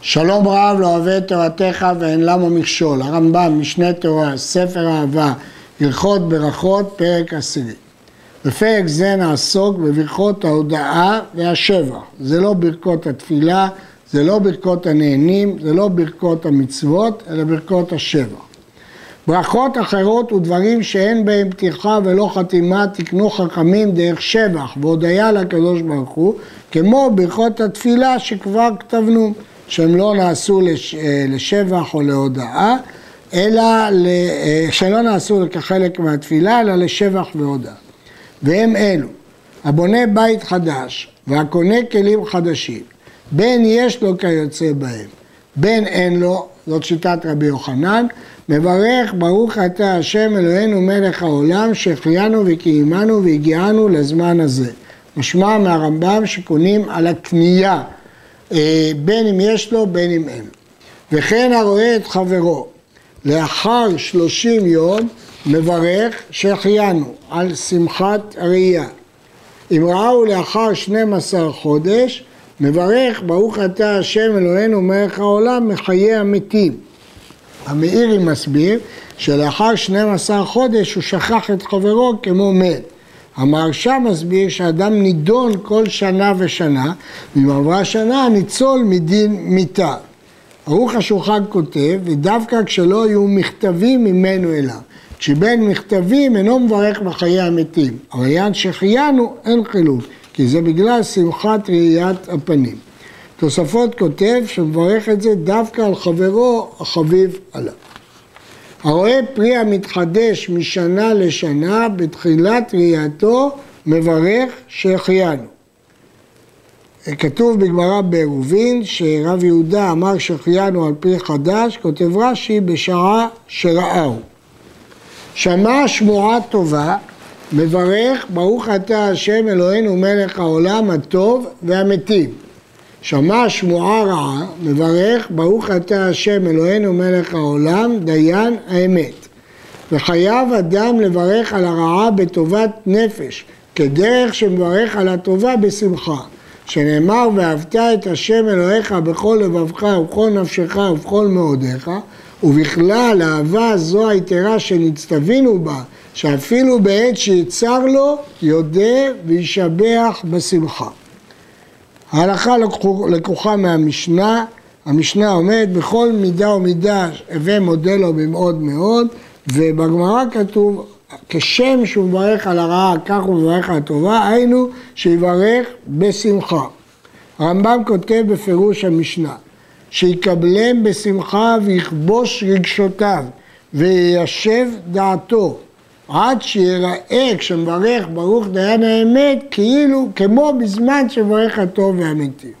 שלום רב לא אוהב את תורתך ואין למה מכשול. הרמב"ם, משנה תורה, ספר אהבה, הלכות ברכות, פרק עשירי. בפרק זה נעסוק בברכות ההודאה והשבח. זה לא ברכות התפילה, זה לא ברכות הנהנים, זה לא ברכות המצוות, אלא ברכות השבח. ברכות אחרות ודברים שאין בהם פתיחה ולא חתימה תקנו חכמים דרך שבח והודיה לקדוש ברוך הוא כמו ברכות התפילה שכבר כתבנו שהם לא נעשו לש, לשבח או להודאה אלא שלא נעשו כחלק מהתפילה אלא לשבח והודאה והם אלו הבונה בית חדש והקונה כלים חדשים בין יש לו כיוצא בהם בין אין לו זאת שיטת רבי יוחנן מברך ברוך אתה השם אלוהינו מלך העולם שהחיינו וקיימנו והגיענו לזמן הזה. משמע מהרמב"ם שקונים על הקנייה אה, בין אם יש לו בין אם אין. וכן הרואה את חברו לאחר שלושים יום מברך שהחיינו על שמחת ראייה. אם ראו לאחר שנים עשר חודש מברך ברוך אתה השם אלוהינו מלך העולם מחיי המתים המאירי מסביר שלאחר 12 חודש הוא שכח את חברו כמו מת. המהרש"א מסביר שאדם נידון כל שנה ושנה, ואם עברה שנה ניצול מדין מיתה. ערוך השולחן כותב, ודווקא כשלא היו מכתבים ממנו אליו. כשבין מכתבים אינו מברך בחיי המתים, אבל יען שהחיינו אין חילוף, כי זה בגלל שמחת ראיית הפנים. תוספות כותב שמברך את זה דווקא על חברו החביב עליו. הרואה פרי המתחדש משנה לשנה בתחילת ראייתו מברך שהחיינו. כתוב בגמרא בעירובין שרב יהודה אמר שהחיינו על פרי חדש, כותב רש"י בשעה שראהו. שמע שמועה טובה, מברך ברוך אתה השם אלוהינו מלך העולם הטוב והמתים. שמע שמועה רעה, מברך ברוך אתה השם אלוהינו מלך העולם, דיין האמת. וחייב אדם לברך על הרעה בטובת נפש, כדרך שמברך על הטובה בשמחה. שנאמר ואהבת את השם אלוהיך בכל לבבך ובכל נפשך ובכל מאודיך, ובכלל האהבה הזו היתרה שנצטווינו בה, שאפילו בעת שיצר לו, יודה וישבח בשמחה. ההלכה לקוחה מהמשנה, המשנה אומרת בכל מידה ומידה הווה מודה לו במאוד מאוד ובגמרא כתוב כשם שהוא מברך על הרעה כך הוא מברך על הטובה היינו שיברך בשמחה. הרמב"ם כותב בפירוש המשנה שיקבלם בשמחה ויכבוש רגשותיו ויישב דעתו עד שיראה כשמברך ברוך דיין האמת כאילו כמו בזמן שמברך הטוב והאמיתי.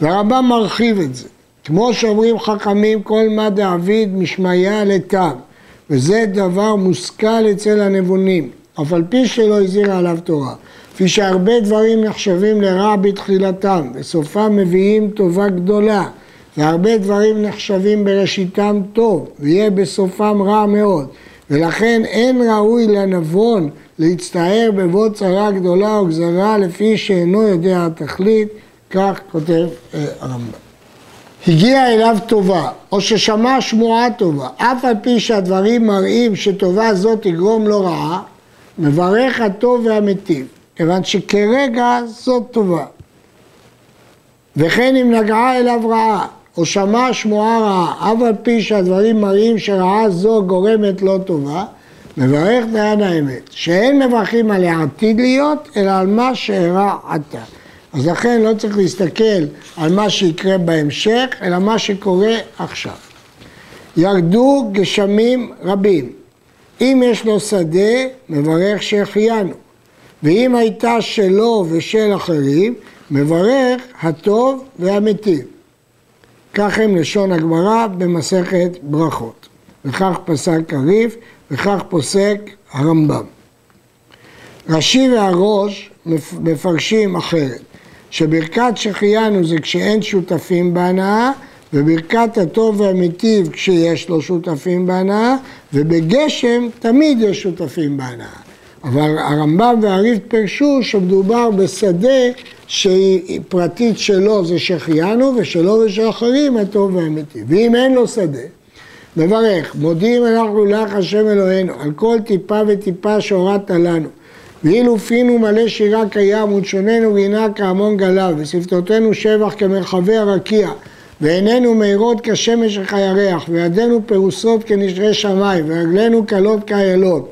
והרמב"ם מרחיב את זה. כמו שאומרים חכמים כל מה דעביד משמעיה לטעם וזה דבר מושכל אצל הנבונים אף על פי שלא הזהירה עליו תורה כפי שהרבה דברים נחשבים לרע בתחילתם וסופם מביאים טובה גדולה והרבה דברים נחשבים בראשיתם טוב ויהיה בסופם רע מאוד ולכן אין ראוי לנבון להצטער בבוא צרה גדולה או גזרה לפי שאינו יודע התכלית, כך כותב אה, הרמב"ם. הגיע אליו טובה, או ששמע שמועה טובה, אף על פי שהדברים מראים שטובה זאת תגרום לו רעה, מברך הטוב והמיטיב, כיוון שכרגע זאת טובה. וכן אם נגעה אליו רעה, או שמע שמועה רעה, אף על פי שהדברים מראים שרעה זו גורמת לא טובה, מברך דיין האמת, שאין מברכים על העתיד להיות, אלא על מה שאירע עתה. אז לכן לא צריך להסתכל על מה שיקרה בהמשך, אלא מה שקורה עכשיו. ירדו גשמים רבים. אם יש לו שדה, מברך שהחיינו. ואם הייתה שלו ושל אחרים, מברך הטוב והמיטיב. כך הם לשון הגמרא במסכת ברכות. וכך פסק הריף, וכך פוסק הרמב"ם. רש"י והראש מפרשים אחרת, שברכת שהחיינו זה כשאין שותפים בהנאה, וברכת הטוב והמיטיב כשיש לו שותפים בהנאה, ובגשם תמיד יש שותפים בהנאה. אבל הרמב"ם והריב פירשו שמדובר בשדה שהיא פרטית שלו זה שהחיינו ושלו ושל אחרים הטוב והאמיתי. ואם אין לו שדה, מברך, מודים אנחנו לך השם אלוהינו על כל טיפה וטיפה שהורדת לנו. ואילו פינו מלא שירה קיים ולשוננו גינה כהמון גליו ושפתותינו שבח כמרחבי הרקיע ועינינו מאירות כשמש וכירח וידינו פרוסות כנשרי שמיים ורגלינו קלות כאיילות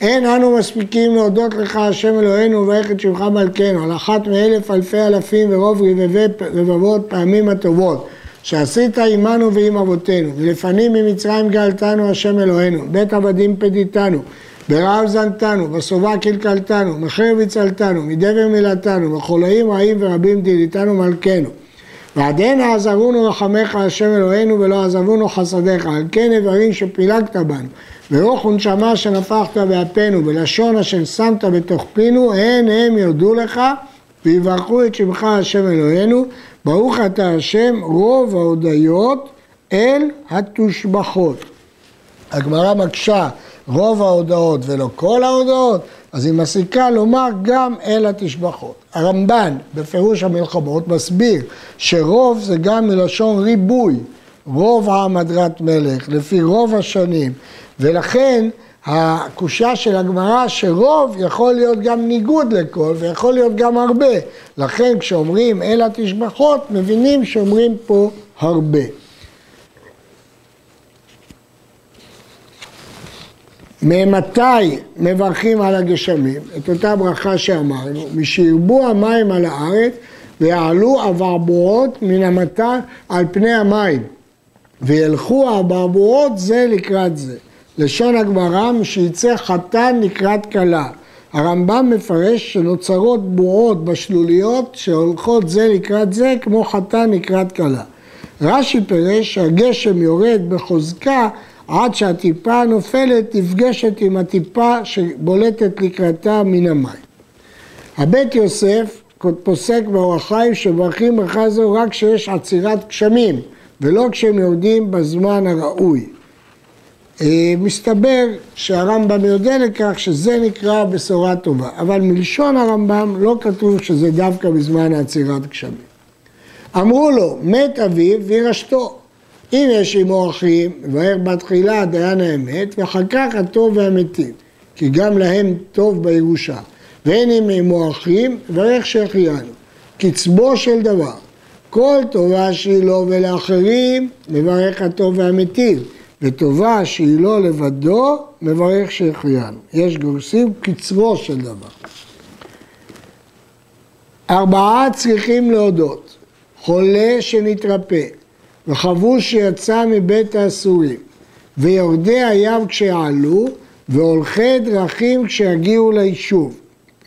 אין אנו מספיקים להודות לך השם אלוהינו וברך את שמך מלכנו על אחת מאלף אלפי אלפים ורוב רבבי רבבות פעמים הטובות שעשית עמנו ועם אבותינו ולפנים ממצרים גאלתנו השם אלוהינו בית עבדים פדיתנו ברעב זנתנו, בשובע קלקלתנו, מחרב הצלתנו, מדבר מילתנו, וחולאים רעים ורבים דיליתנו מלכנו. ועדנה עזרונו רחמך השם אלוהינו ולא עזבונו חסדיך, על כן איברים שפילגת בנו, ורוח ונשמה שנפחת באפינו, ולשון אשר שמת בתוך פינו, הן הם יודו לך, ויברכו את שמך השם אלוהינו, ברוך אתה השם רוב ההודיות אל התושבחות. הגמרא מקשה רוב ההודעות ולא כל ההודעות, אז היא מסיקה לומר גם אל התשבחות. הרמב"ן בפירוש המלחמות מסביר שרוב זה גם מלשון ריבוי, רוב הדרת מלך, לפי רוב השנים, ולכן הקושה של הגמרא שרוב יכול להיות גם ניגוד לכל ויכול להיות גם הרבה. לכן כשאומרים אל התשבחות מבינים שאומרים פה הרבה. ממתי מברכים על הגשמים? את אותה ברכה שאמרנו, משירבו המים על הארץ ויעלו אברבורות מן המטר על פני המים וילכו האברבורות זה לקראת זה. לשון הגמרא, משיצא חתן לקראת כלה. הרמב"ם מפרש שנוצרות בועות בשלוליות שהולכות זה לקראת זה כמו חתן לקראת כלה. רש"י פירש שהגשם יורד בחוזקה עד שהטיפה נופלת נפגשת עם הטיפה שבולטת לקראתה מן המים. הבית יוסף פוסק באורח חיים שמברכים ברכה זו רק כשיש עצירת גשמים ולא כשהם יורדים בזמן הראוי. אה, מסתבר שהרמב"ם יודע לכך שזה נקרא בשורה טובה, אבל מלשון הרמב"ם לא כתוב שזה דווקא בזמן עצירת גשמים. אמרו לו, מת אביו וירשתו. אם יש עמו אחים, ובערך בתחילה דיין האמת, ואחר כך הטוב והמתים, כי גם להם טוב בירושה. ואין אם עמו אחים, ובערך שהחיינו. קצבו של דבר. כל טובה שהיא לו ולאחרים, מברך הטוב והמתים. וטובה שהיא לא לבדו, מברך שהחיינו. יש גורסים קצרו של דבר. ארבעה צריכים להודות. חולה שנתרפא, וחבוש שיצא מבית האסורים, ויורדי הים כשיעלו, והולכי דרכים כשיגיעו ליישוב.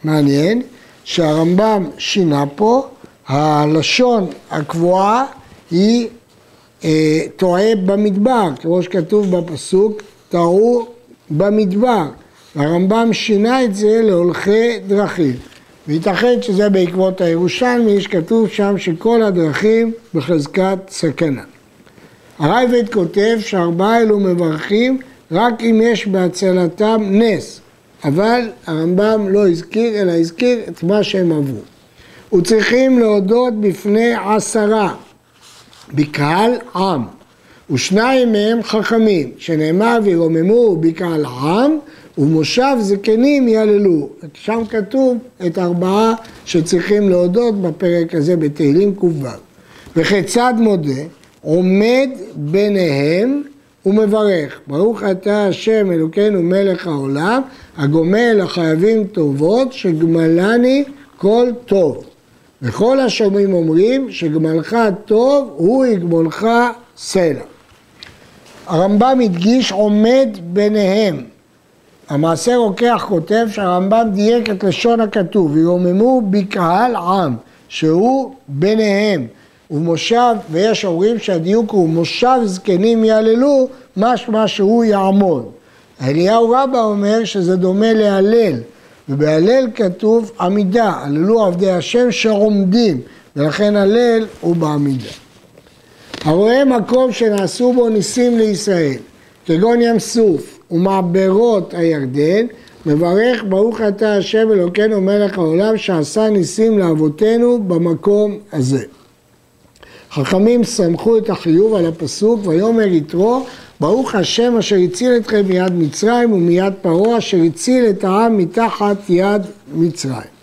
מעניין שהרמב"ם שינה פה, הלשון הקבועה היא אה, טועה במדבר, כמו שכתוב בפסוק, טעו במדבר. הרמב"ם שינה את זה להולכי דרכים. וייתכן שזה בעקבות הירושלמי, שכתוב שם שכל הדרכים בחזקת סכנה. הרייבד כותב שארבעה אלו מברכים רק אם יש בהצלתם נס, אבל הרמב"ם לא הזכיר, אלא הזכיר את מה שהם עברו. וצריכים להודות בפני עשרה, בקהל עם, ושניים מהם חכמים, שנאמר וירוממו בקהל עם, ומושב זקנים יעללו. שם כתוב את ארבעה שצריכים להודות בפרק הזה בתהילים ק"ו. וכיצד מודה? עומד ביניהם ומברך. ברוך אתה השם אלוקינו מלך העולם, הגומל החייבים טובות, שגמלני כל טוב. וכל השומעים אומרים שגמלך טוב הוא יגמולך סלע. הרמב"ם הדגיש עומד ביניהם. המעשה רוקח כותב שהרמב"ם דייק את לשון הכתוב, וירוממו בקהל עם, שהוא ביניהם. ומושב, ויש אומרים שהדיוק הוא מושב זקנים יעללו, משמע שהוא יעמוד. אליהו רבא אומר שזה דומה להלל, ובהלל כתוב עמידה, הללו עבדי השם שעומדים, ולכן הלל הוא בעמידה. הרואה מקום שנעשו בו ניסים לישראל, כגון ים סוף ומעברות הירדן, מברך ברוך אתה השם אלוקינו מלך העולם שעשה ניסים לאבותינו במקום הזה. חכמים סמכו את החיוב על הפסוק ויאמר יתרו ברוך השם אשר הציל אתכם מיד מצרים ומיד פרעה אשר הציל את העם מתחת יד מצרים.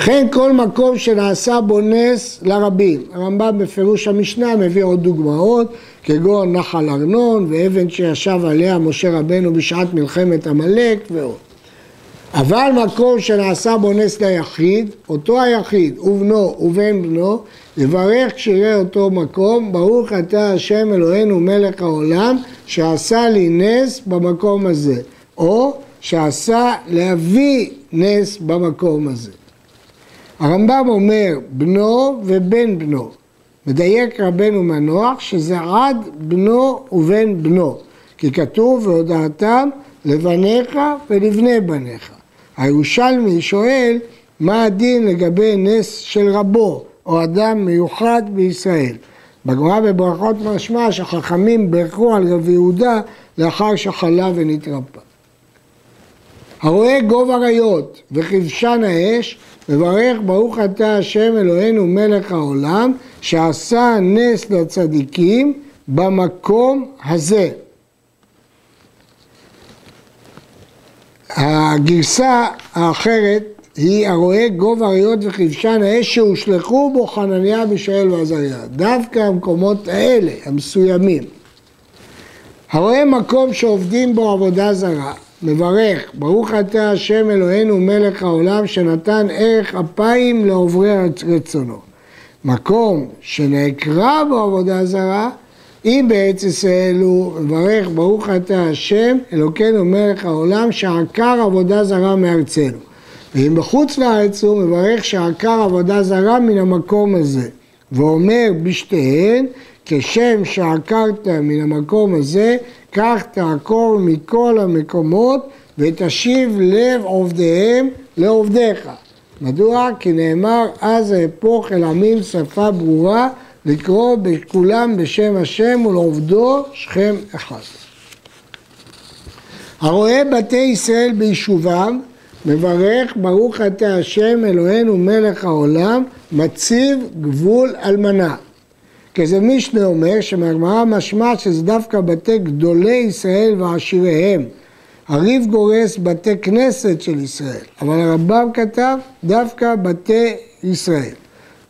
וכן כל מקום שנעשה בו נס לרבים. הרמב"ם בפירוש המשנה מביא עוד דוגמאות, כגון נחל ארנון ואבן שישב עליה משה רבנו בשעת מלחמת עמלק ועוד. אבל מקום שנעשה בו נס ליחיד, אותו היחיד ובנו ובן בנו, יברך כשיראה אותו מקום, ברוך אתה השם אלוהינו מלך העולם, שעשה לי נס במקום הזה, או שעשה להביא נס במקום הזה. הרמב"ם אומר בנו ובן בנו. מדייק רבנו מנוח שזה עד בנו ובן בנו. כי כתוב והודעתם לבניך ולבני בניך. הירושלמי שואל מה הדין לגבי נס של רבו או אדם מיוחד בישראל. בגמרא בברכות משמע שחכמים ברכו על רב יהודה לאחר שחלה ונתרפא. הרואה גוב אריות וכבשן האש מברך ברוך אתה השם אלוהינו מלך העולם שעשה נס לצדיקים במקום הזה. הגרסה האחרת היא הרואה גוב אריות וכבשן האש שהושלכו בו חנניה, מישאל ועזריה. דווקא המקומות האלה, המסוימים. הרואה מקום שעובדים בו עבודה זרה, מברך, ברוך אתה השם אלוהינו מלך העולם שנתן ערך אפיים לעוברי רצונו. מקום שנעקרה בו עבודה זרה, אם בארץ ישראל הוא מברך ברוך אתה השם אלוקינו מלך העולם שעקר עבודה זרה מארצנו. ואם בחוץ לארץ הוא מברך שעקר עבודה זרה מן המקום הזה. ואומר בשתיהן כשם שעקרת מן המקום הזה כך תעקור מכל המקומות ותשיב לב עובדיהם לעובדיך. מדוע? כי נאמר אז אהפוך אל עמים שפה ברורה לקרוא בכולם בשם השם ולעובדו שכם אחד. הרואה בתי ישראל ביישובם מברך ברוך אתה השם אלוהינו מלך העולם מציב גבול אלמנה. כי זה מישנה אומר שמהגמרא משמע שזה דווקא בתי גדולי ישראל ועשיריהם. הריב גורס בתי כנסת של ישראל, אבל הרמב"ם כתב דווקא בתי ישראל.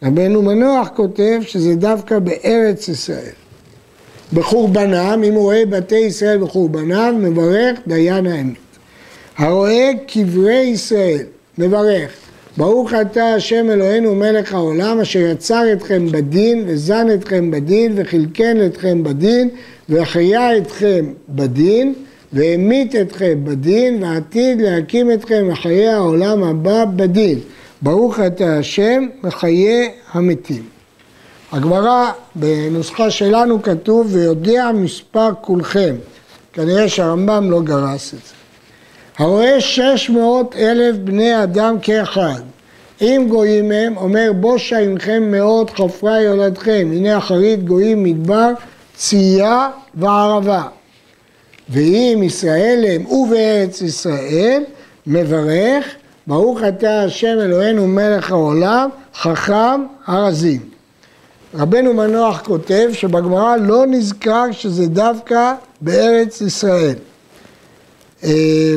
רבנו מנוח כותב שזה דווקא בארץ ישראל. בחורבנם, אם הוא רואה בתי ישראל בחורבנם, מברך דיין האמת. הרואה קברי ישראל, מברך. ברוך אתה השם אלוהינו מלך העולם אשר יצר אתכם בדין וזן אתכם בדין וחילקן אתכם בדין והחיה אתכם בדין והמית אתכם בדין ועתיד להקים אתכם לחיי העולם הבא בדין. ברוך אתה השם מחיי המתים. הגמרא בנוסחה שלנו כתוב ויודע מספר כולכם. כנראה שהרמב"ם לא גרס את זה. הרואה שש מאות אלף בני אדם כאחד. אם גויים הם, אומר בושה עמכם מאוד חפרה יולדכם, הנה אחרית גויים מדבר, צייה וערבה. ואם ישראל הם ובארץ ישראל, מברך, ברוך אתה השם אלוהינו מלך העולם, חכם הרזים. רבנו מנוח כותב שבגמרא לא נזכר שזה דווקא בארץ ישראל. אה,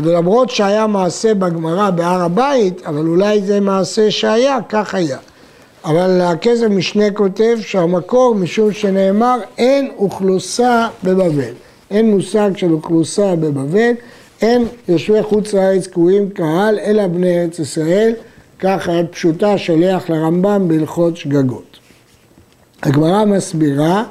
ולמרות שהיה מעשה בגמרא בהר הבית, אבל אולי זה מעשה שהיה, כך היה. אבל הכסף משנה כותב שהמקור משום שנאמר אין אוכלוסה בבבל. אין מושג של אוכלוסה בבבל, אין יושבי חוץ לארץ קרויים קהל, אלא בני ארץ ישראל, ככה יד פשוטה שולח לרמב"ם בהלכות שגגות. הגמרא מסבירה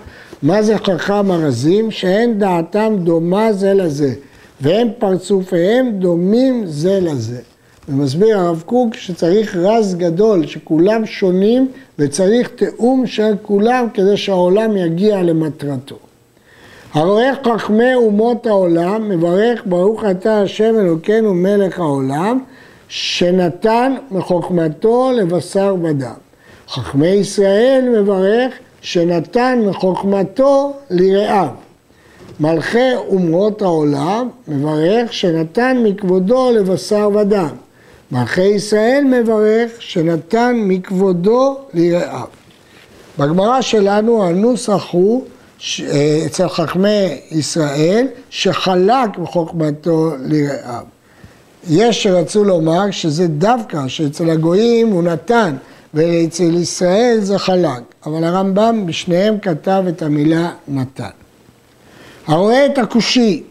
מה זה חכם ארזים, שאין דעתם דומה זה לזה. והם פרצופיהם דומים זה לזה. ומסביר הרב קוק שצריך רז גדול, שכולם שונים וצריך תיאום של כולם כדי שהעולם יגיע למטרתו. הרואה חכמי אומות העולם, מברך ברוך אתה השם אלוקינו מלך העולם, שנתן מחוכמתו לבשר ודם. חכמי ישראל מברך שנתן מחוכמתו לרעיו. מלכי אומרות העולם, מברך שנתן מכבודו לבשר ודם. מלכי ישראל מברך שנתן מכבודו ליראיו. בגמרא שלנו הנוסח הוא אה, אצל חכמי ישראל שחלק בחוכמתו ליראיו. יש שרצו לומר שזה דווקא שאצל הגויים הוא נתן ואצל ישראל זה חלק, אבל הרמב"ם בשניהם כתב את המילה נתן. הרואה את הכושי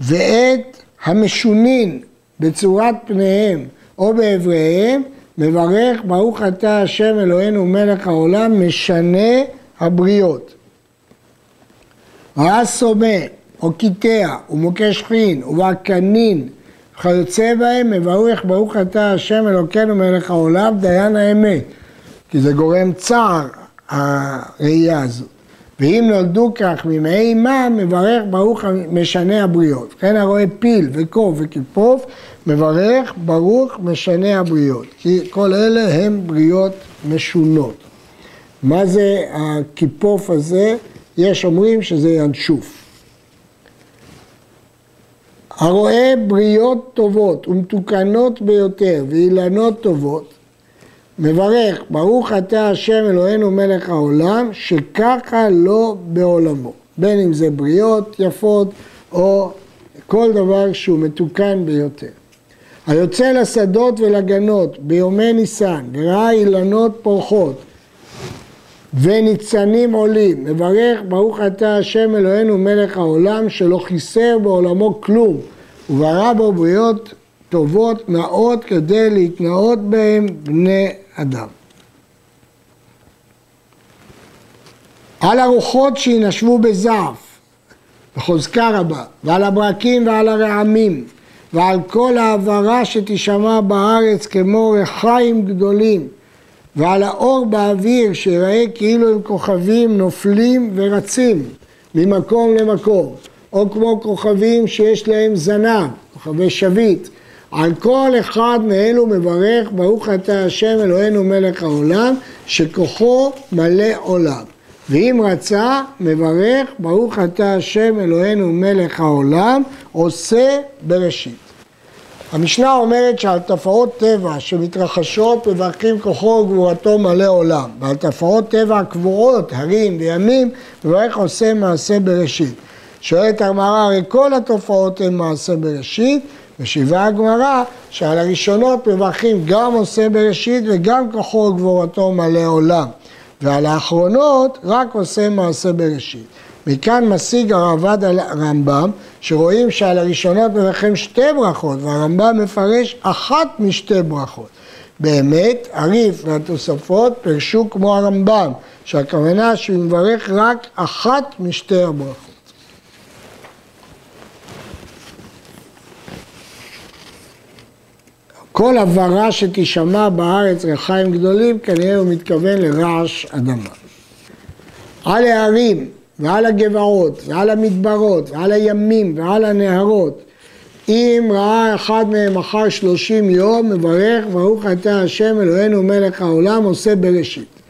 ואת המשונין בצורת פניהם או באבריהם, מברך ברוך אתה השם אלוהינו מלך העולם משנה הבריות. ראה סומה או קיטע ומוכה שכין ובקנין וכיוצא בהם מברך ברוך אתה השם אלוקינו מלך העולם דיין האמת כי זה גורם צער הראייה הזו ואם נולדו כך ממעי אימה, מברך ברוך משנה הבריות. כן הרואה פיל וקוף וקיפוף, מברך ברוך משנה הבריות. כי כל אלה הם בריות משונות. מה זה הקיפוף הזה? יש אומרים שזה ינשוף. הרואה בריות טובות ומתוקנות ביותר ואילנות טובות, מברך, ברוך אתה השם אלוהינו מלך העולם, שככה לא בעולמו. בין אם זה בריאות יפות או כל דבר שהוא מתוקן ביותר. היוצא לשדות ולגנות ביומי ניסן וראה אילנות פורחות וניצנים עולים, מברך ברוך אתה השם אלוהינו מלך העולם שלא חיסר בעולמו כלום וברא בו בריות טובות נאות כדי להתנאות בהם בני אדם. על הרוחות שינשבו בזעף, בחוזקה רבה, ועל הברקים ועל הרעמים, ועל כל העברה שתישמע בארץ כמו ריחיים גדולים, ועל האור באוויר שיראה כאילו הם כוכבים נופלים ורצים ממקום למקום, או כמו כוכבים שיש להם זנב, כוכבי שביט, על כל אחד מאלו מברך ברוך אתה השם אלוהינו מלך העולם שכוחו מלא עולם ואם רצה מברך ברוך אתה השם אלוהינו מלך העולם עושה בראשית. המשנה אומרת שעל תופעות טבע שמתרחשות מברכים כוחו וגבורתו מלא עולם ועל תופעות טבע קבועות, הרים וימים מברך עושה מעשה בראשית. שואלת הגמרא הרי כל התופעות הן מעשה בראשית משיבה הגמרא שעל הראשונות מברכים גם עושה בראשית וגם כוחו וגבורתו מלא עולם ועל האחרונות רק עושה מעשה בראשית. מכאן משיג הרעב"ד על הרמב"ם שרואים שעל הראשונות מברכים שתי ברכות והרמב"ם מפרש אחת משתי ברכות. באמת הריף והתוספות פירשו כמו הרמב"ם שהכוונה שהוא מברך רק אחת משתי הברכות. כל הברה שתישמע בארץ ריחיים גדולים, כנראה הוא מתכוון לרעש אדמה. על ההרים ועל הגבעות ועל המדברות ועל הימים ועל הנהרות, אם ראה אחד מהם אחר שלושים יום, מברך ברוך אתה השם אלוהינו מלך העולם עושה בראשית.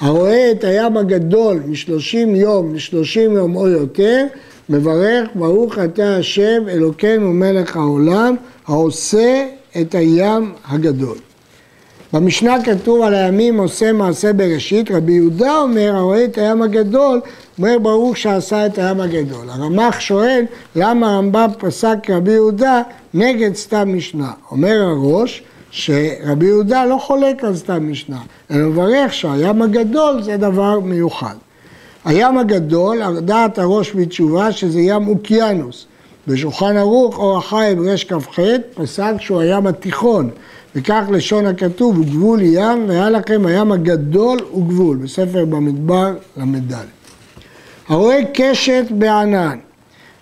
הרואה את הים הגדול משלושים יום לשלושים יום או יותר, מברך ברוך אתה השם אלוקינו מלך העולם העושה את הים הגדול. במשנה כתוב על הימים עושה מעשה בראשית, רבי יהודה אומר, הרואה את הים הגדול, אומר ברוך שעשה את הים הגדול. הרמ"ח שואל למה הרמב"ם פסק רבי יהודה נגד סתם משנה. אומר הראש שרבי יהודה לא חולק על סתם משנה, אלא מברך שהים הגדול זה דבר מיוחד. הים הגדול, דעת הראש בתשובה שזה ים אוקיינוס. בשולחן ערוך אור החיים רש כ"ח פסק שהוא הים התיכון. וכך לשון הכתוב הוא גבול ים והיה לכם הים הגדול וגבול בספר במדבר ל"ד. הרואה קשת בענן.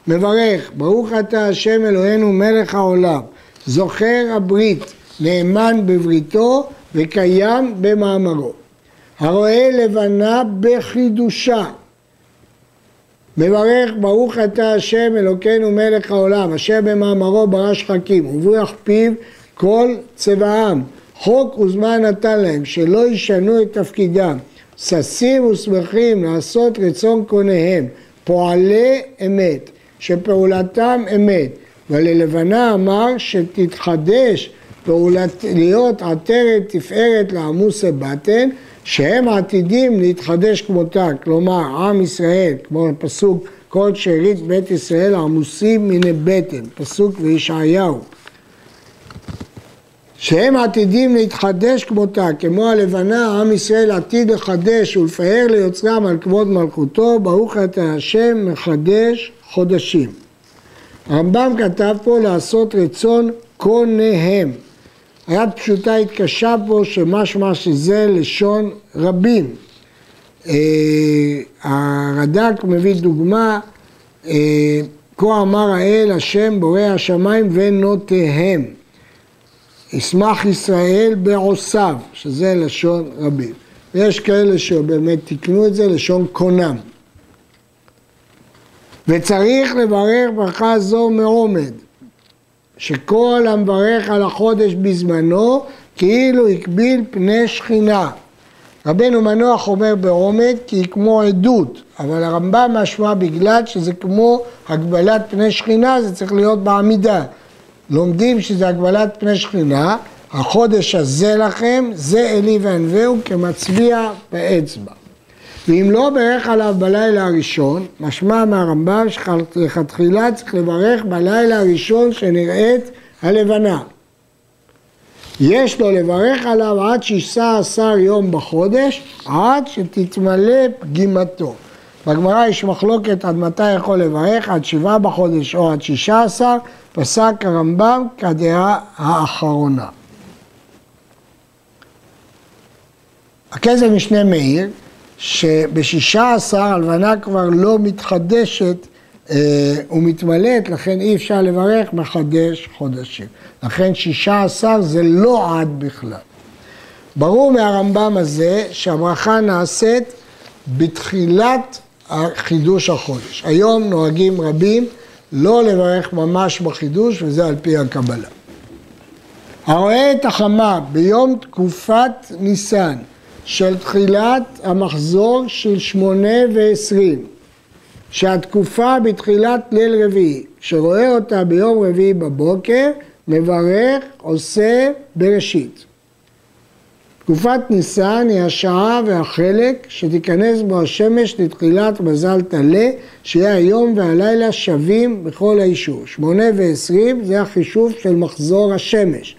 מברך ברוך אתה השם אלוהינו מלך העולם. זוכר הברית נאמן בבריתו וקיים במאמרו. הרואה לבנה בחידושה מברך ברוך אתה השם אלוקינו מלך העולם אשר במאמרו ברא שחקים וברוח פיו כל צבעם חוק וזמן נתן להם שלא ישנו את תפקידם. ששים ושמחים לעשות רצון קוניהם. פועלי אמת, שפעולתם אמת. וללבנה אמר שתתחדש פעולת, להיות עטרת תפארת לעמוסי בטן, שהם עתידים להתחדש כמותה, כלומר עם ישראל, כמו הפסוק כל שארית בית ישראל עמוסים מיני בטן, פסוק בישעיהו. שהם עתידים להתחדש כמותה, כמו הלבנה, עם ישראל עתיד לחדש ולפאר ליוצרם על כבוד מלכותו, ברוך אתה השם מחדש חודשים. הרמב"ם כתב פה לעשות רצון קונהם. היד פשוטה התקשה פה שמשמע שזה לשון רבים. אה, הרד"ק מביא דוגמה, אה, כה אמר האל השם בורא השמיים ונותיהם. ישמח ישראל בעושיו, שזה לשון רבים. ויש כאלה שבאמת תיקנו את זה לשון קונם. וצריך לברך ברכה זו מעומד, שכל המברך על החודש בזמנו, כאילו הקביל פני שכינה. רבנו מנוח אומר בעומד כי היא כמו עדות, אבל הרמב"ם משמע בגלל שזה כמו הגבלת פני שכינה, זה צריך להיות בעמידה. לומדים שזה הגבלת פני שכינה, החודש הזה לכם, זה אלי וענווהו כמצביע באצבע. ואם לא ברך עליו בלילה הראשון, משמע מהרמב"ם שלכתחילה צריך לברך בלילה הראשון שנראית הלבנה. יש לו לברך עליו עד שישה עשר יום בחודש, עד שתתמלא פגימתו. בגמרא יש מחלוקת עד מתי יכול לברך, עד שבעה בחודש או עד שישה עשר, פסק הרמב"ם כדעה האחרונה. הכסף משנה מאיר שבשישה עשר הלבנה כבר לא מתחדשת אה, ומתמלאת, לכן אי אפשר לברך מחדש חודשים. לכן שישה עשר זה לא עד בכלל. ברור מהרמב"ם הזה שהברכה נעשית בתחילת חידוש החודש. היום נוהגים רבים לא לברך ממש בחידוש וזה על פי הקבלה. הרואה את החמה ביום תקופת ניסן של תחילת המחזור של שמונה ועשרים, שהתקופה בתחילת ליל רביעי, שרואה אותה ביום רביעי בבוקר, מברך, עושה בראשית. תקופת ניסן היא השעה והחלק שתיכנס בו השמש לתחילת מזל טלה, שיהיה היום והלילה שווים בכל האישור. שמונה ועשרים זה החישוב של מחזור השמש.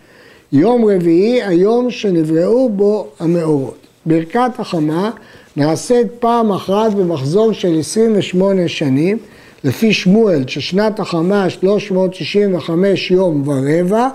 יום רביעי, היום שנבראו בו המאורות. ברכת החמה נעשית פעם אחת במחזור של 28 שנים, לפי שמואל ששנת החמה 365 יום ורבע,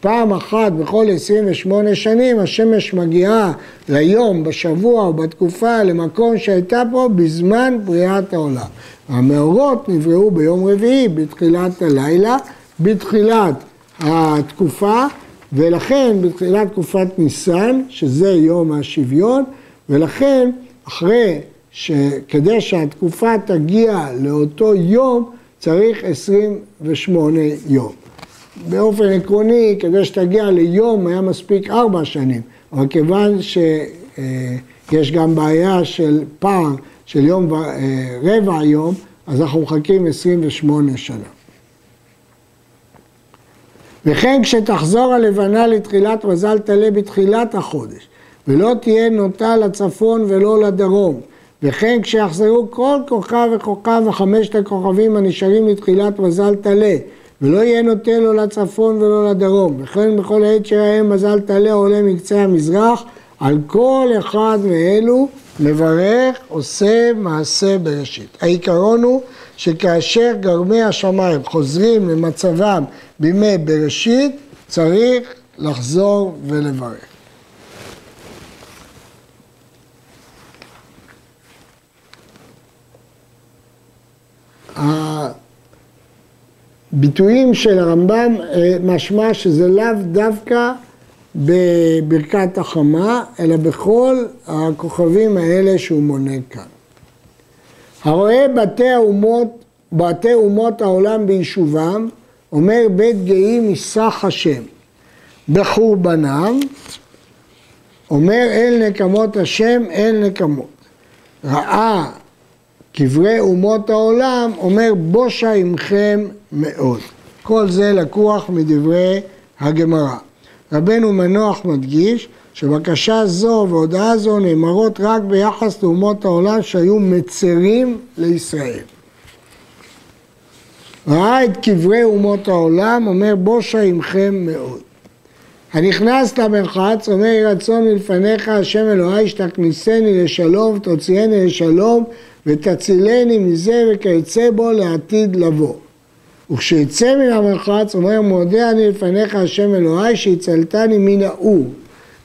פעם אחת בכל 28 שנים השמש מגיעה ליום, בשבוע או בתקופה למקום שהייתה פה בזמן בריאת העולם. המאורות נבראו ביום רביעי בתחילת הלילה, בתחילת התקופה ולכן בתחילת תקופת ניסן, שזה יום השוויון, ולכן אחרי שכדי שהתקופה תגיע לאותו יום, צריך 28 יום. באופן עקרוני, כדי שתגיע ליום היה מספיק ארבע שנים, אבל כיוון שיש גם בעיה של פער של יום ורבע יום, אז אנחנו מחכים 28 שנה. וכן כשתחזור הלבנה לתחילת מזל טלה בתחילת החודש, ולא תהיה נוטה לצפון ולא לדרום, וכן כשיחזרו כל כוכב וכוכב וחמשת הכוכבים הנשארים לתחילת מזל טלה, ולא יהיה נוטה לא לצפון ולא לדרום, וכן בכל עת שראה מזל טלה עולה מקצה המזרח, על כל אחד מאלו מברך עושה מעשה בראשית. העיקרון הוא שכאשר גרמי השמיים חוזרים למצבם בימי בראשית, צריך לחזור ולברך. הביטויים של הרמב"ם אה, משמע שזה לאו דווקא בברכת החמה, אלא בכל הכוכבים האלה שהוא מונה כאן. הרואה בתי האומות, בתי אומות העולם ביישובם, אומר בית גאים מסך השם. בחורבנם, אומר אל נקמות השם, אל נקמות. ראה קברי אומות העולם, אומר בושה עמכם מאוד. כל זה לקוח מדברי הגמרא. רבנו מנוח מדגיש שבקשה זו והודעה זו נאמרות רק ביחס לאומות העולם שהיו מצרים לישראל. ראה את קברי אומות העולם, אומר בושה עמכם מאוד. הנכנס למרחץ, אומר יהי רצון מלפניך השם אלוהי שתכניסני לשלום ותוציאני לשלום ותצילני מזה וכיוצא בו לעתיד לבוא. וכשיצא מן המרחץ אומר מודה אני לפניך השם אלוהי שהצלתני מן האור.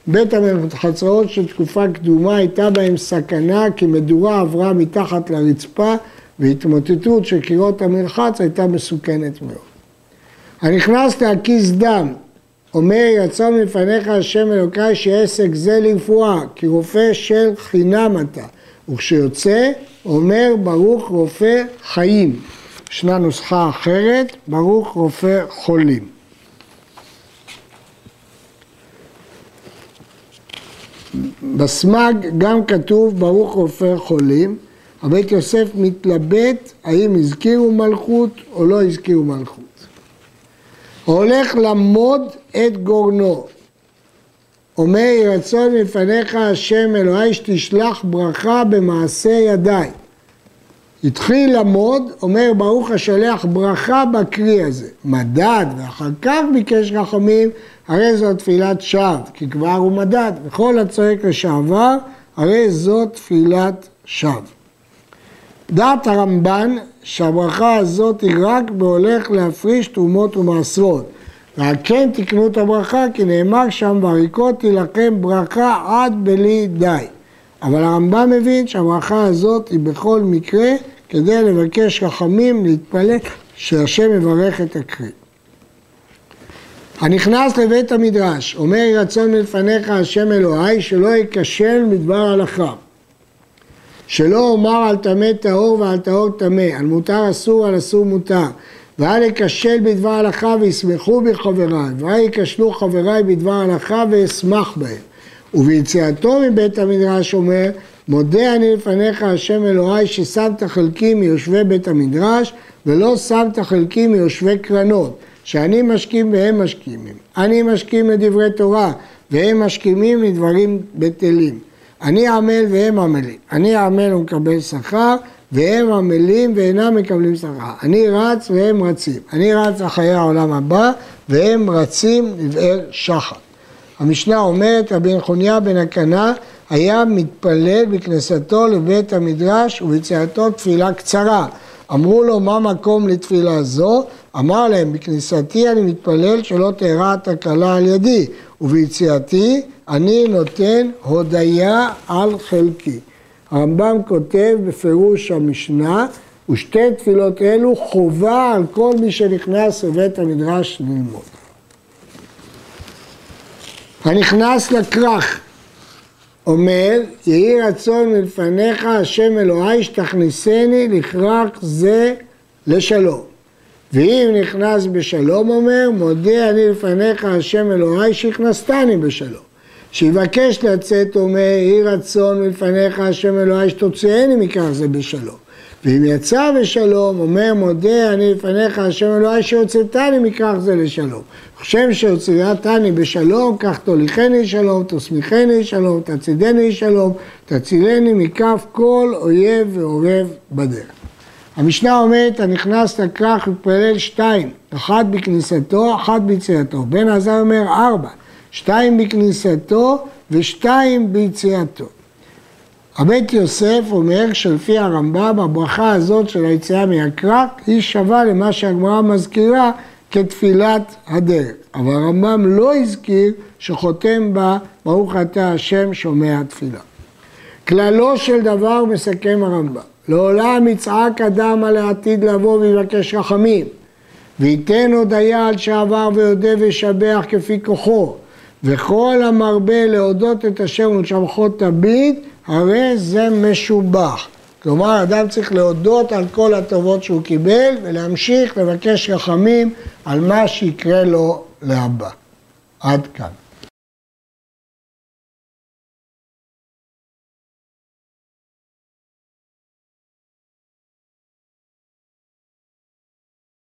בית המרחצאות של תקופה קדומה הייתה בהם סכנה כי מדורה עברה מתחת לרצפה והתמוטטות של קירות המרחץ הייתה מסוכנת מאוד. הנכנס להקיס דם. אומר יצא מלפניך השם אלוקיי שעסק זה לרפואה כי רופא של חינם אתה. וכשיוצא אומר ברוך רופא חיים. ישנה נוסחה אחרת ברוך רופא חולים בסמ"ג גם כתוב ברוך רופא חולים הבית יוסף מתלבט האם הזכירו מלכות או לא הזכירו מלכות. הולך למוד את גורנו. אומר יהי רצון מלפניך השם אלוהי שתשלח ברכה במעשה ידיי. התחיל למוד, אומר ברוך השולח ברכה בקרי הזה. מדד ואחר כך ביקש רחמים, הרי זו תפילת שווא, כי כבר הוא מדד. וכל הצועק לשעבר, הרי זו תפילת שווא. דעת הרמב"ן שהברכה הזאת היא רק בהולך להפריש תרומות ומעשרות. ועל כן תקנו את הברכה כי נאמר שם ועריקות תילחם ברכה עד בלי די. אבל הרמב"ם מבין שהברכה הזאת היא בכל מקרה כדי לבקש רחמים, להתפלל שהשם יברך את הקריא. הנכנס לבית המדרש, אומר רצון מלפניך השם אלוהי שלא ייכשל מדבר הלכה. שלא אומר על טמא טהור ועל טהור טמא, על מותר אסור, על אסור מותר. ואל יכשל בדבר הלכה וישמחו בי חבריי, ואל יכשלו חבריי בדבר הלכה ואשמח בהם. וביציאתו מבית המדרש אומר, מודה אני לפניך השם אלוהי ששמת חלקי מיושבי בית המדרש ולא שמת חלקי מיושבי קרנות, שאני משכים והם משכימים. אני משכים לדברי תורה והם משכימים לדברים בטלים. אני עמל והם עמלים. אני עמל ומקבל שכר, והם עמלים ואינם מקבלים שכר. אני רץ והם רצים. אני רץ לחיי העולם הבא, והם רצים לבאר שחר. המשנה אומרת, רבי נחוניה בן הקנה היה מתפלל בכניסתו לבית המדרש וביציאתו תפילה קצרה. אמרו לו, מה מקום לתפילה זו? אמר להם, בכניסתי אני מתפלל שלא תארע תקלה על ידי, וביציאתי אני נותן הודיה על חלקי. הרמב"ם כותב בפירוש המשנה, ושתי תפילות אלו חובה על כל מי שנכנס לבית המדרש ללמוד. הנכנס לכרך אומר, יהי רצון מלפניך השם אלוהי שתכניסני לכרך זה לשלום. ואם נכנס בשלום אומר, מודה אני לפניך השם אלוהי שהכנסתני בשלום. שיבקש לצאת אומר, יהי רצון מלפניך השם אלוהי שתוציאני מכך זה בשלום. ואם יצא בשלום, אומר מודה אני לפניך השם אלוהי שהוצאתני מכך זה לשלום. חושב שהוצאתני בשלום, כך תוליכני שלום, תסמיכני שלום, תצידני שלום, תצילני מכף כל אויב ועורב בדרך. המשנה אומרת, הנכנס לכרך מתפלל שתיים, אחת בכניסתו, אחת ביציאתו. בן עזר אומר ארבע. שתיים בכניסתו ושתיים ביציאתו. הבית יוסף אומר שלפי הרמב"ם הברכה הזאת של היציאה מהקרק היא שווה למה שהגמרא מזכירה כתפילת הדרך. אבל הרמב"ם לא הזכיר שחותם בה ברוך אתה השם שומע תפילה. כללו של דבר מסכם הרמב"ם, לעולם יצעק אדם על העתיד לבוא ויבקש רחמים וייתן הודיה על שעבר ויודה וישבח כפי כוחו וכל המרבה להודות את השם ולשבחו תביט, הרי זה משובח. כלומר, אדם צריך להודות על כל הטובות שהוא קיבל ולהמשיך לבקש רחמים על מה שיקרה לו להבא. עד כאן.